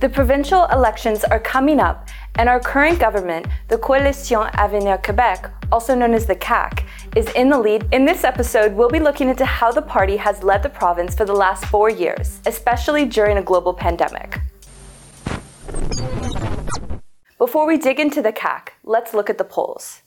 The provincial elections are coming up, and our current government, the Coalition Avenir Quebec, also known as the CAQ, is in the lead. In this episode, we'll be looking into how the party has led the province for the last four years, especially during a global pandemic. Before we dig into the CAQ, let's look at the polls.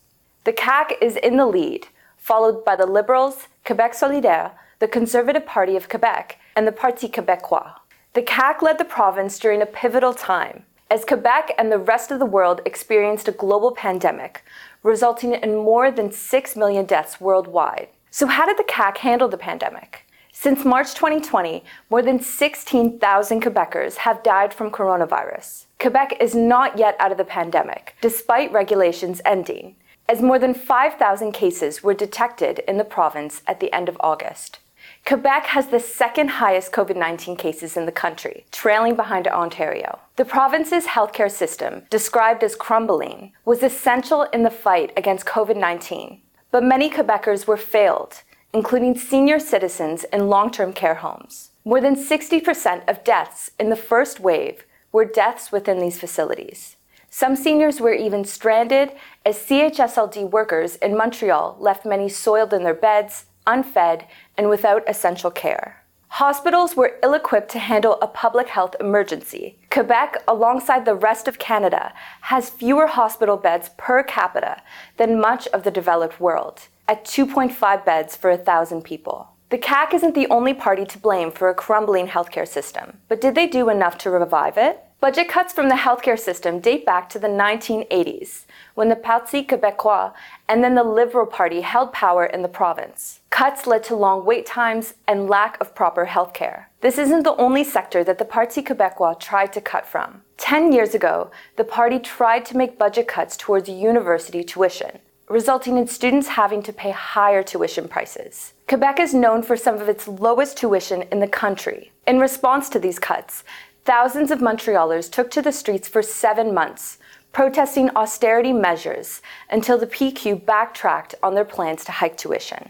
The CAQ is in the lead, followed by the Liberals, Quebec Solidaire, the Conservative Party of Quebec, and the Parti Québécois. The CAQ led the province during a pivotal time, as Quebec and the rest of the world experienced a global pandemic, resulting in more than 6 million deaths worldwide. So, how did the CAQ handle the pandemic? Since March 2020, more than 16,000 Quebecers have died from coronavirus. Quebec is not yet out of the pandemic, despite regulations ending, as more than 5,000 cases were detected in the province at the end of August. Quebec has the second highest COVID 19 cases in the country, trailing behind Ontario. The province's healthcare system, described as crumbling, was essential in the fight against COVID 19. But many Quebecers were failed, including senior citizens in long term care homes. More than 60% of deaths in the first wave were deaths within these facilities. Some seniors were even stranded as CHSLD workers in Montreal left many soiled in their beds, unfed, and without essential care. Hospitals were ill equipped to handle a public health emergency. Quebec, alongside the rest of Canada, has fewer hospital beds per capita than much of the developed world, at 2.5 beds for 1,000 people. The CAQ isn't the only party to blame for a crumbling healthcare system, but did they do enough to revive it? Budget cuts from the healthcare system date back to the 1980s, when the Parti Québécois and then the Liberal Party held power in the province. Cuts led to long wait times and lack of proper healthcare. This isn't the only sector that the Parti Québécois tried to cut from. Ten years ago, the party tried to make budget cuts towards university tuition, resulting in students having to pay higher tuition prices. Quebec is known for some of its lowest tuition in the country. In response to these cuts, thousands of Montrealers took to the streets for seven months, protesting austerity measures until the PQ backtracked on their plans to hike tuition.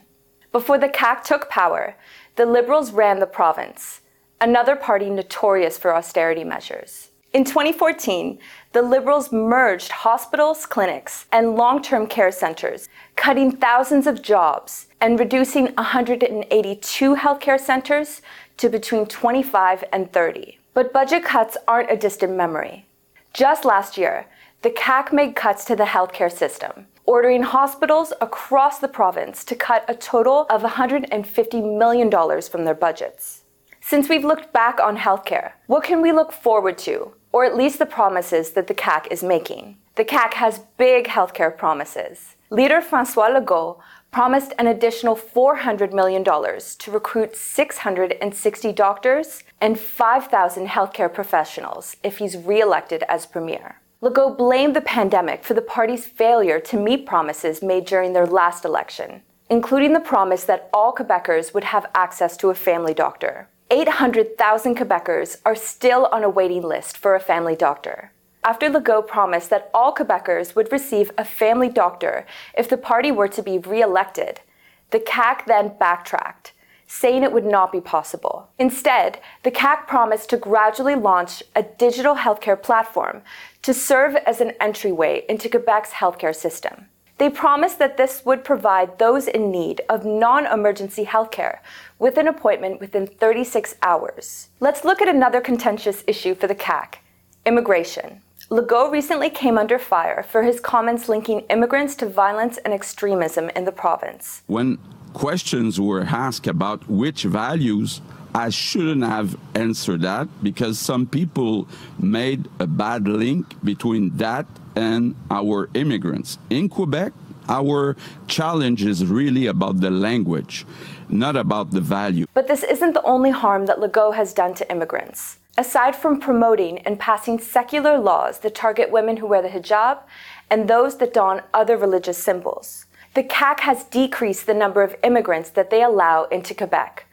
Before the CAQ took power, the Liberals ran the province, another party notorious for austerity measures. In 2014, the Liberals merged hospitals, clinics, and long term care centers, cutting thousands of jobs and reducing 182 healthcare centers to between 25 and 30. But budget cuts aren't a distant memory. Just last year, the CAQ made cuts to the healthcare system, ordering hospitals across the province to cut a total of $150 million from their budgets. Since we've looked back on healthcare, what can we look forward to, or at least the promises that the CAQ is making? The CAQ has big healthcare promises. Leader Francois Legault promised an additional $400 million to recruit 660 doctors and 5,000 healthcare professionals if he's re-elected as premier. Legault blamed the pandemic for the party's failure to meet promises made during their last election, including the promise that all Quebecers would have access to a family doctor. 800,000 Quebecers are still on a waiting list for a family doctor. After Legault promised that all Quebecers would receive a family doctor if the party were to be re elected, the CAQ then backtracked saying it would not be possible. Instead, the CAQ promised to gradually launch a digital healthcare platform to serve as an entryway into Quebec's healthcare system. They promised that this would provide those in need of non emergency healthcare with an appointment within 36 hours. Let's look at another contentious issue for the CAQ immigration. Legault recently came under fire for his comments linking immigrants to violence and extremism in the province. When questions were asked about which values, I shouldn't have answered that because some people made a bad link between that and our immigrants. In Quebec, our challenge is really about the language, not about the value. But this isn't the only harm that Legault has done to immigrants. Aside from promoting and passing secular laws that target women who wear the hijab and those that don other religious symbols, the CAQ has decreased the number of immigrants that they allow into Quebec,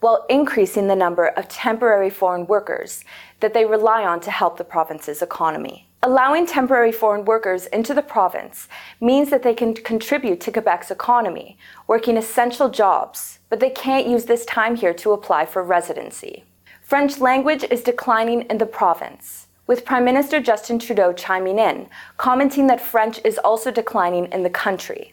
while increasing the number of temporary foreign workers that they rely on to help the province's economy. Allowing temporary foreign workers into the province means that they can contribute to Quebec's economy, working essential jobs, but they can't use this time here to apply for residency. French language is declining in the province. with Prime Minister Justin Trudeau chiming in, commenting that French is also declining in the country.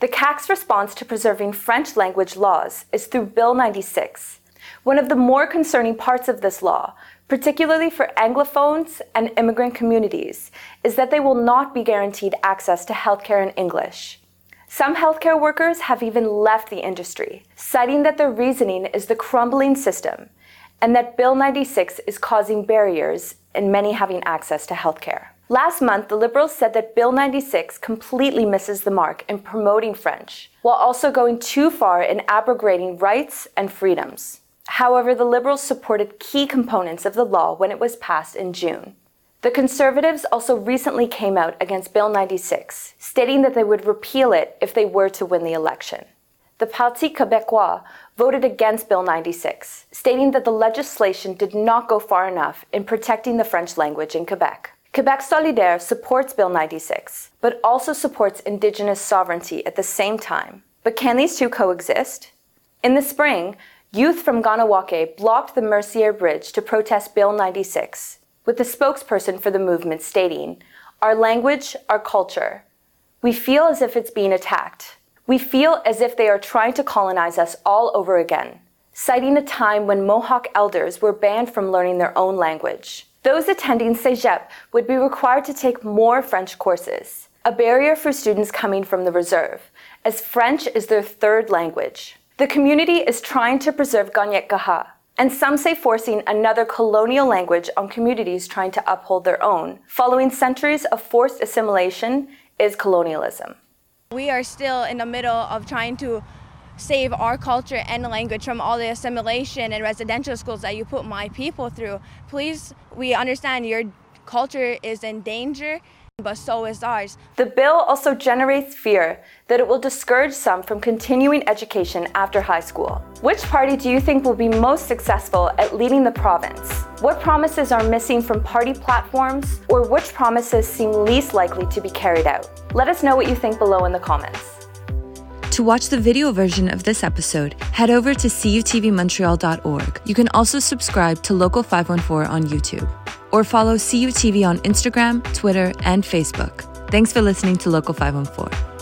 The CAQ's response to preserving French language laws is through Bill 96. One of the more concerning parts of this law, particularly for Anglophones and immigrant communities, is that they will not be guaranteed access to healthcare in English. Some healthcare workers have even left the industry, citing that their reasoning is the crumbling system and that Bill 96 is causing barriers in many having access to healthcare. Last month, the Liberals said that Bill 96 completely misses the mark in promoting French, while also going too far in abrogating rights and freedoms. However, the Liberals supported key components of the law when it was passed in June. The Conservatives also recently came out against Bill 96, stating that they would repeal it if they were to win the election. The Parti Québécois voted against Bill 96, stating that the legislation did not go far enough in protecting the French language in Quebec. Quebec Solidaire supports Bill 96, but also supports Indigenous sovereignty at the same time. But can these two coexist? In the spring, youth from Kahnawake blocked the Mercier Bridge to protest Bill 96, with the spokesperson for the movement stating, Our language, our culture. We feel as if it's being attacked. We feel as if they are trying to colonize us all over again, citing a time when Mohawk elders were banned from learning their own language. Those attending CEGEP would be required to take more French courses, a barrier for students coming from the reserve, as French is their third language. The community is trying to preserve Kanien'kehá:ka, and some say forcing another colonial language on communities trying to uphold their own, following centuries of forced assimilation, is colonialism. We are still in the middle of trying to save our culture and language from all the assimilation and residential schools that you put my people through. Please, we understand your culture is in danger but so is ours. The bill also generates fear that it will discourage some from continuing education after high school. Which party do you think will be most successful at leading the province? What promises are missing from party platforms, or which promises seem least likely to be carried out? Let us know what you think below in the comments. To watch the video version of this episode, head over to cutvmontreal.org. You can also subscribe to Local 514 on YouTube or follow CUTV on Instagram, Twitter, and Facebook. Thanks for listening to Local 514.